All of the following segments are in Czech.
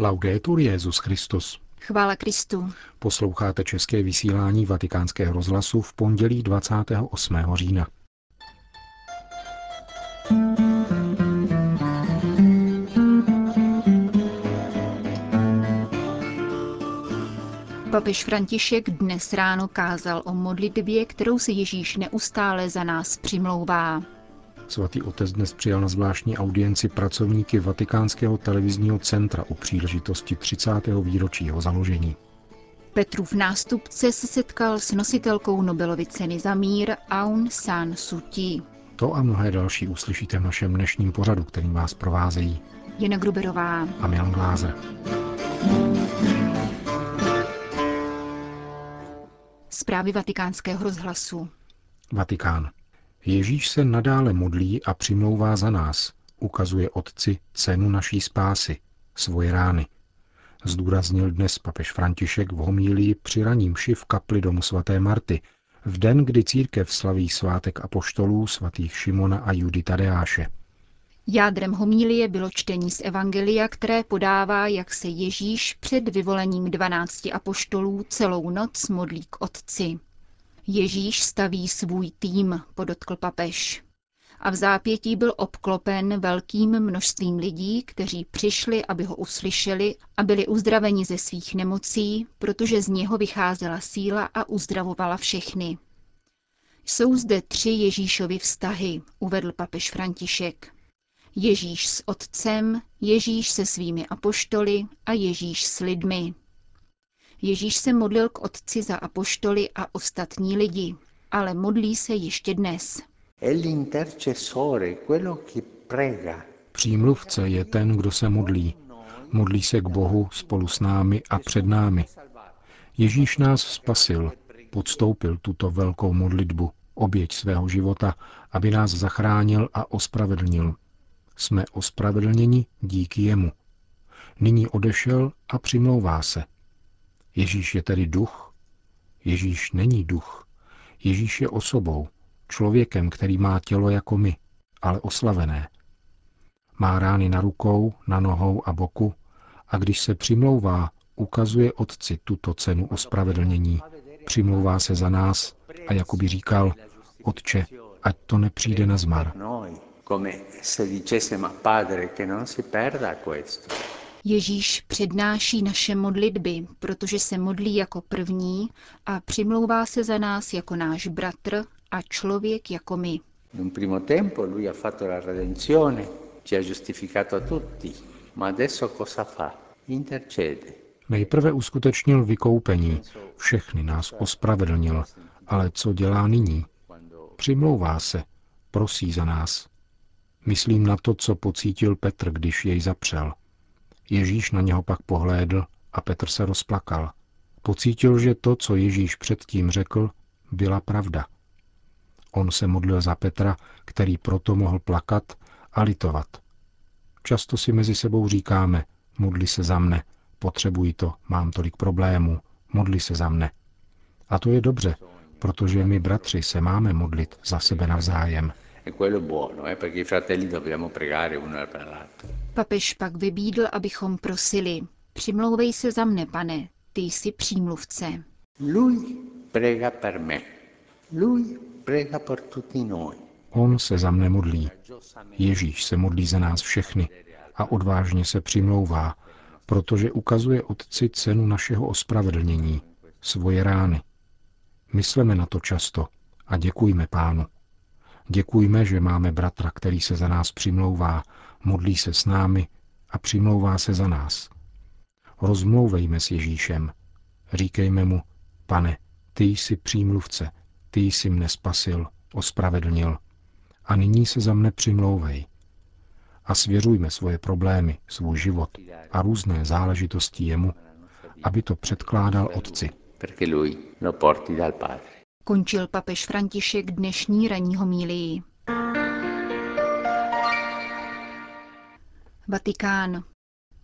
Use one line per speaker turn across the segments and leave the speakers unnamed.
Laudetur Jezus Christus.
Chvála Kristu.
Posloucháte české vysílání Vatikánského rozhlasu v pondělí 28. října.
Papež František dnes ráno kázal o modlitbě, kterou se Ježíš neustále za nás přimlouvá.
Svatý otec dnes přijal na zvláštní audienci pracovníky Vatikánského televizního centra u příležitosti 30. výročí jeho založení.
Petrův nástupce se setkal s nositelkou Nobelovy ceny za mír Aung San Suu Kyi.
To a mnohé další uslyšíte v našem dnešním pořadu, kterým vás provázejí
Jena Gruberová
a Milan Glázer.
Zprávy vatikánského rozhlasu.
Vatikán. Ježíš se nadále modlí a přimlouvá za nás, ukazuje Otci cenu naší spásy, svoje rány. Zdůraznil dnes papež František v homílii při raním v kapli domu svaté Marty, v den, kdy církev slaví svátek apoštolů svatých Šimona a Judy Tadeáše.
Jádrem homílie bylo čtení z Evangelia, které podává, jak se Ježíš před vyvolením dvanácti apoštolů celou noc modlí k Otci. Ježíš staví svůj tým, podotkl papež. A v zápětí byl obklopen velkým množstvím lidí, kteří přišli, aby ho uslyšeli a byli uzdraveni ze svých nemocí, protože z něho vycházela síla a uzdravovala všechny. Jsou zde tři Ježíšovy vztahy, uvedl papež František. Ježíš s otcem, Ježíš se svými apoštoly a Ježíš s lidmi. Ježíš se modlil k otci za apoštoly a ostatní lidi, ale modlí se ještě dnes.
Přímluvce je ten, kdo se modlí. Modlí se k Bohu spolu s námi a před námi. Ježíš nás spasil, podstoupil tuto velkou modlitbu, oběť svého života, aby nás zachránil a ospravedlnil. Jsme ospravedlněni díky jemu. Nyní odešel a přimlouvá se. Ježíš je tedy duch? Ježíš není duch. Ježíš je osobou, člověkem, který má tělo jako my, ale oslavené. Má rány na rukou, na nohou a boku a když se přimlouvá, ukazuje Otci tuto cenu ospravedlnění. Přimlouvá se za nás a jako by říkal, Otče, ať to nepřijde na zmar.
Ježíš přednáší naše modlitby, protože se modlí jako první a přimlouvá se za nás jako náš bratr a člověk jako my.
Nejprve uskutečnil vykoupení, všechny nás ospravedlnil, ale co dělá nyní? Přimlouvá se, prosí za nás. Myslím na to, co pocítil Petr, když jej zapřel – Ježíš na něho pak pohlédl a Petr se rozplakal. Pocítil, že to, co Ježíš předtím řekl, byla pravda. On se modlil za Petra, který proto mohl plakat a litovat. Často si mezi sebou říkáme, modli se za mne, potřebuji to, mám tolik problémů, modli se za mne. A to je dobře, protože my, bratři, se máme modlit za sebe navzájem. E quello è buono, eh, perché i fratelli dobbiamo pregare uno
per l'altro. Papež pak vybídl, abychom prosili. Přimlouvej se za mne, pane, ty jsi přímluvce.
Lui prega per me. Lui prega per tutti noi. On se za mne modlí. Ježíš se modlí za nás všechny a odvážně se přimlouvá, protože ukazuje Otci cenu našeho ospravedlnění, svoje rány. Mysleme na to často a děkujme Pánu. Děkujme, že máme bratra, který se za nás přimlouvá, modlí se s námi a přimlouvá se za nás. Rozmlouvejme s Ježíšem. Říkejme mu, pane, ty jsi přímluvce, ty jsi mne spasil, ospravedlnil. A nyní se za mne přimlouvej. A svěřujme svoje problémy, svůj život a různé záležitosti jemu, aby to předkládal Otci.
Končil papež František dnešní ranní homílii. Vatikán.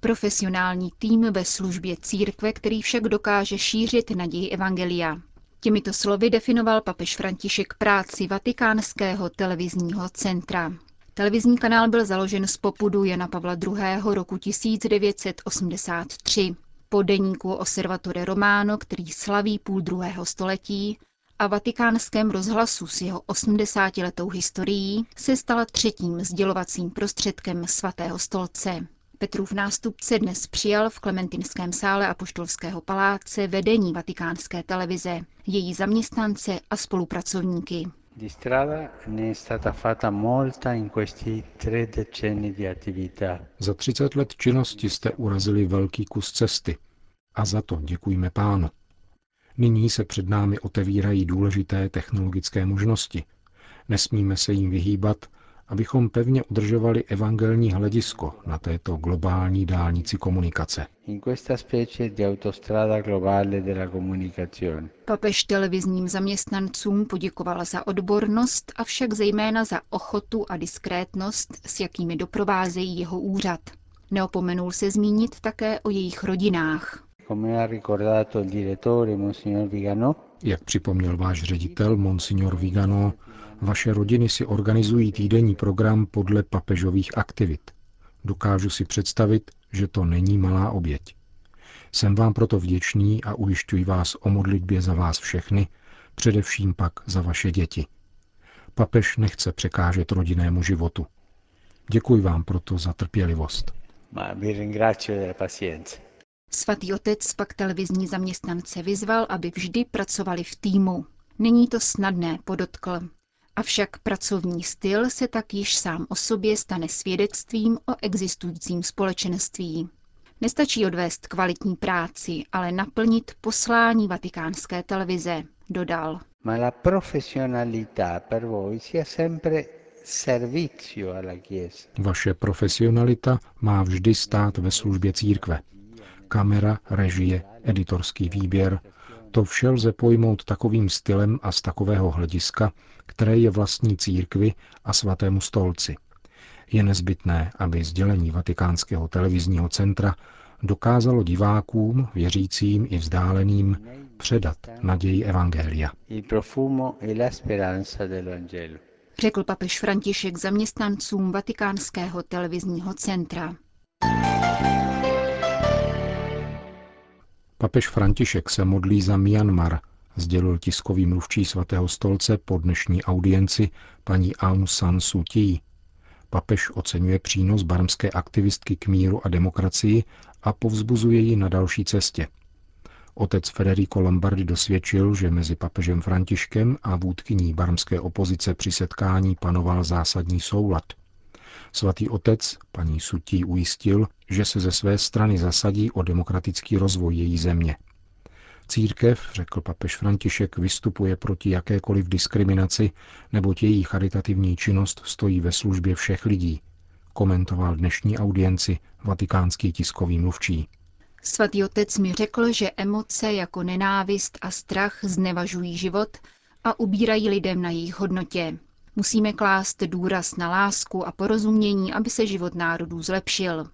Profesionální tým ve službě církve, který však dokáže šířit naději Evangelia. Těmito slovy definoval papež František práci Vatikánského televizního centra. Televizní kanál byl založen z popudu Jana Pavla II. roku 1983 po deníku Osservatore Romano, který slaví půl druhého století, a vatikánském rozhlasu s jeho 80-letou historií se stala třetím sdělovacím prostředkem svatého stolce. Petrův nástupce dnes přijal v Klementinském sále Apoštolského paláce vedení vatikánské televize, její zaměstnance a spolupracovníky. Di strada ne è stata fatta molta in questi tre decenni di attività.
Za 30 let činnosti jste urazili velký kus cesty. A za to děkujeme pánu. Nyní se před námi otevírají důležité technologické možnosti. Nesmíme se jim vyhýbat, abychom pevně udržovali evangelní hledisko na této globální dálnici komunikace.
Papež televizním zaměstnancům poděkoval za odbornost, avšak zejména za ochotu a diskrétnost, s jakými doprovázejí jeho úřad. Neopomenul se zmínit také o jejich rodinách.
Jak připomněl váš ředitel, monsignor Vigano, vaše rodiny si organizují týdenní program podle papežových aktivit. Dokážu si představit, že to není malá oběť. Jsem vám proto vděčný a ujišťuji vás o modlitbě za vás všechny, především pak za vaše děti. Papež nechce překážet rodinnému životu. Děkuji vám proto za trpělivost.
Svatý otec pak televizní zaměstnance vyzval, aby vždy pracovali v týmu. Není to snadné, podotkl. Avšak pracovní styl se tak již sám o sobě stane svědectvím o existujícím společenství. Nestačí odvést kvalitní práci, ale naplnit poslání vatikánské televize, dodal. Ma la professionalità per voi sia sempre
Vaše profesionalita má vždy stát ve službě církve. Kamera, režie, editorský výběr, to vše lze pojmout takovým stylem a z takového hlediska, které je vlastní církvi a svatému stolci. Je nezbytné, aby sdělení Vatikánského televizního centra dokázalo divákům, věřícím i vzdáleným předat naději Evangelia.
Řekl papež František zaměstnancům Vatikánského televizního centra.
Papež František se modlí za Myanmar, sdělil tiskový mluvčí svatého stolce po dnešní audienci paní Aung San Suu Kyi. Papež oceňuje přínos barmské aktivistky k míru a demokracii a povzbuzuje ji na další cestě. Otec Federico Lombardi dosvědčil, že mezi papežem Františkem a vůdkyní barmské opozice při setkání panoval zásadní soulad – Svatý otec paní Sutí ujistil, že se ze své strany zasadí o demokratický rozvoj její země. Církev, řekl papež František, vystupuje proti jakékoliv diskriminaci, neboť její charitativní činnost stojí ve službě všech lidí, komentoval dnešní audienci vatikánský tiskový mluvčí.
Svatý otec mi řekl, že emoce jako nenávist a strach znevažují život a ubírají lidem na jejich hodnotě. Musíme klást důraz na lásku a porozumění, aby se život národů zlepšil.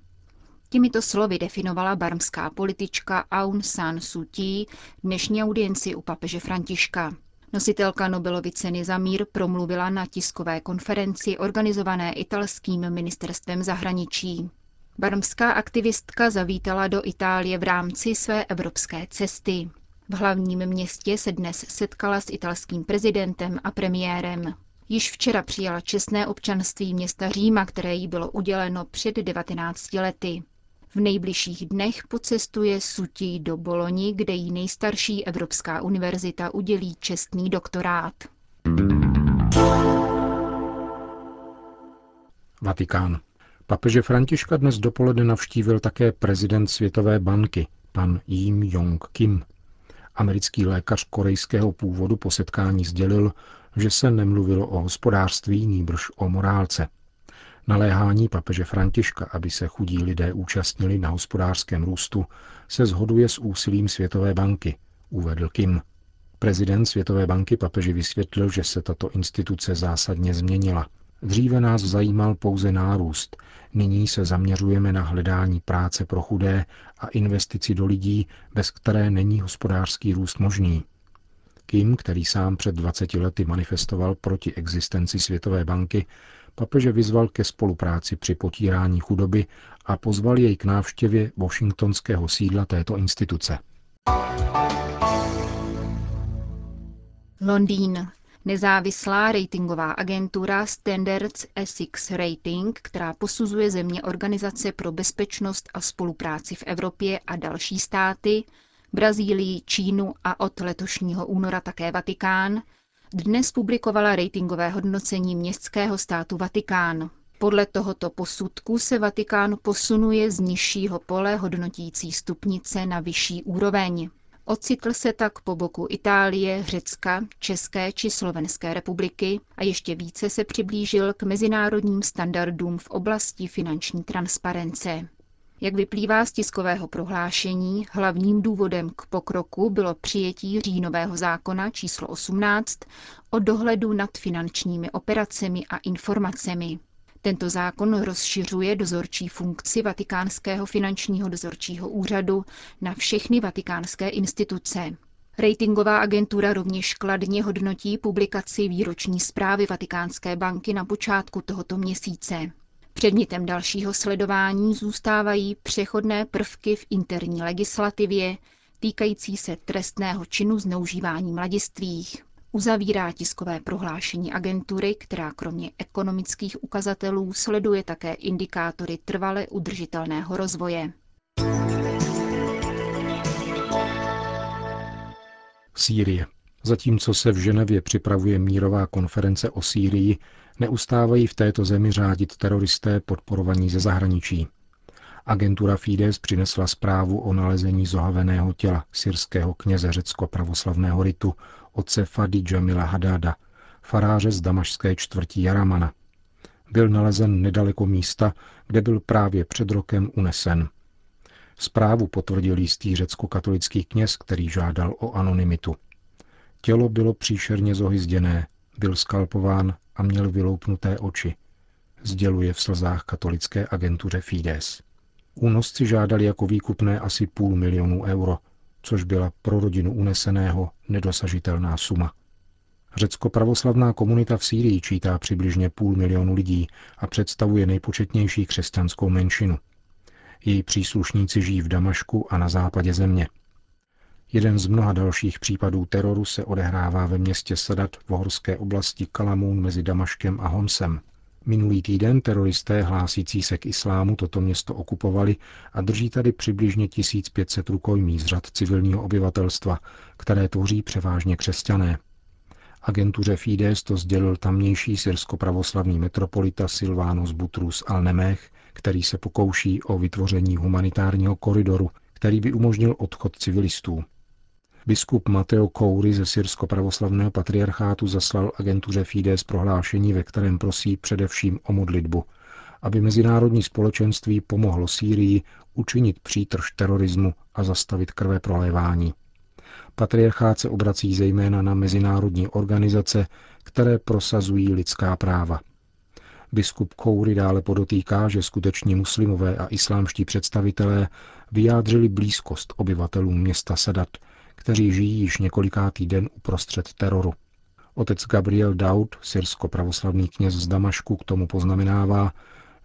Těmito slovy definovala barmská politička Aung San Suu Kyi dnešní audienci u papeže Františka. Nositelka Nobelovy ceny za mír promluvila na tiskové konferenci organizované italským ministerstvem zahraničí. Barmská aktivistka zavítala do Itálie v rámci své evropské cesty. V hlavním městě se dnes setkala s italským prezidentem a premiérem. Již včera přijala čestné občanství města Říma, které jí bylo uděleno před 19 lety. V nejbližších dnech pocestuje Sutí do Boloni, kde jí nejstarší Evropská univerzita udělí čestný doktorát.
Vatikán. Papeže Františka dnes dopoledne navštívil také prezident Světové banky, pan Jim Jong Kim. Americký lékař korejského původu po setkání sdělil, že se nemluvilo o hospodářství, nýbrž o morálce. Naléhání papeže Františka, aby se chudí lidé účastnili na hospodářském růstu, se zhoduje s úsilím Světové banky, uvedl Kim. Prezident Světové banky papeži vysvětlil, že se tato instituce zásadně změnila. Dříve nás zajímal pouze nárůst, nyní se zaměřujeme na hledání práce pro chudé a investici do lidí, bez které není hospodářský růst možný. Kim, který sám před 20 lety manifestoval proti existenci Světové banky, papeže vyzval ke spolupráci při potírání chudoby a pozval jej k návštěvě washingtonského sídla této instituce.
Londýn. Nezávislá ratingová agentura Standards Essex Rating, která posuzuje země Organizace pro bezpečnost a spolupráci v Evropě a další státy, Brazílii, Čínu a od letošního února také Vatikán, dnes publikovala ratingové hodnocení městského státu Vatikán. Podle tohoto posudku se Vatikán posunuje z nižšího pole hodnotící stupnice na vyšší úroveň. Ocitl se tak po boku Itálie, Řecka, České či Slovenské republiky a ještě více se přiblížil k mezinárodním standardům v oblasti finanční transparence. Jak vyplývá z tiskového prohlášení, hlavním důvodem k pokroku bylo přijetí říjnového zákona číslo 18 o dohledu nad finančními operacemi a informacemi. Tento zákon rozšiřuje dozorčí funkci Vatikánského finančního dozorčího úřadu na všechny vatikánské instituce. Ratingová agentura rovněž kladně hodnotí publikaci výroční zprávy Vatikánské banky na počátku tohoto měsíce. Předmětem dalšího sledování zůstávají přechodné prvky v interní legislativě týkající se trestného činu zneužívání mladistvých. Uzavírá tiskové prohlášení agentury, která kromě ekonomických ukazatelů sleduje také indikátory trvale udržitelného rozvoje.
Sýrie. Zatímco se v Ženevě připravuje mírová konference o Sýrii, neustávají v této zemi řádit teroristé podporovaní ze zahraničí. Agentura Fides přinesla zprávu o nalezení zohaveného těla syrského kněze řecko-pravoslavného ritu otce Fadi Jamila Hadada, faráře z damašské čtvrtí Jaramana. Byl nalezen nedaleko místa, kde byl právě před rokem unesen. Zprávu potvrdil jistý řecko-katolický kněz, který žádal o anonymitu. Tělo bylo příšerně zohyzděné, byl skalpován a měl vyloupnuté oči, sděluje v slzách katolické agentuře Fides. Únosci žádali jako výkupné asi půl milionu euro, což byla pro rodinu uneseného nedosažitelná suma. Řecko-pravoslavná komunita v Sýrii čítá přibližně půl milionu lidí a představuje nejpočetnější křesťanskou menšinu. Její příslušníci žijí v Damašku a na západě země. Jeden z mnoha dalších případů teroru se odehrává ve městě Sadat v horské oblasti Kalamun mezi Damaškem a Homsem. Minulý týden teroristé hlásící se k islámu toto město okupovali a drží tady přibližně 1500 rukojmí z řad civilního obyvatelstva, které tvoří převážně křesťané. Agentuře Fides to sdělil tamnější syrsko-pravoslavný metropolita Silvános Butrus al-Nemech, který se pokouší o vytvoření humanitárního koridoru, který by umožnil odchod civilistů. Biskup Mateo Koury ze syrsko-pravoslavného patriarchátu zaslal agentuře Fides prohlášení, ve kterém prosí především o modlitbu, aby mezinárodní společenství pomohlo Sýrii učinit přítrž terorismu a zastavit krve prolévání. Patriarchát se obrací zejména na mezinárodní organizace, které prosazují lidská práva. Biskup Koury dále podotýká, že skuteční muslimové a islámští představitelé vyjádřili blízkost obyvatelům města Sadat – kteří žijí již několikátý den uprostřed teroru. Otec Gabriel Daud, syrsko-pravoslavný kněz z Damašku, k tomu poznamenává,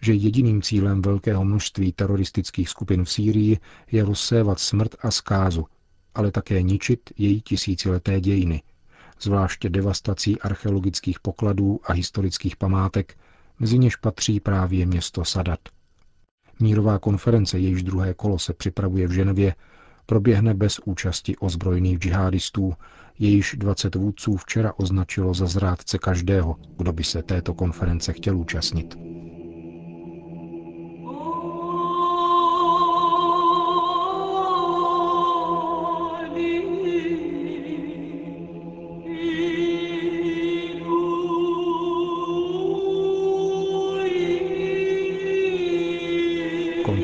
že jediným cílem velkého množství teroristických skupin v Sýrii je rozsévat smrt a zkázu, ale také ničit její tisícileté dějiny, zvláště devastací archeologických pokladů a historických památek, mezi něž patří právě město Sadat. Mírová konference, jejíž druhé kolo se připravuje v Ženevě, proběhne bez účasti ozbrojených džihadistů, jejíž 20 vůdců včera označilo za zrádce každého, kdo by se této konference chtěl účastnit.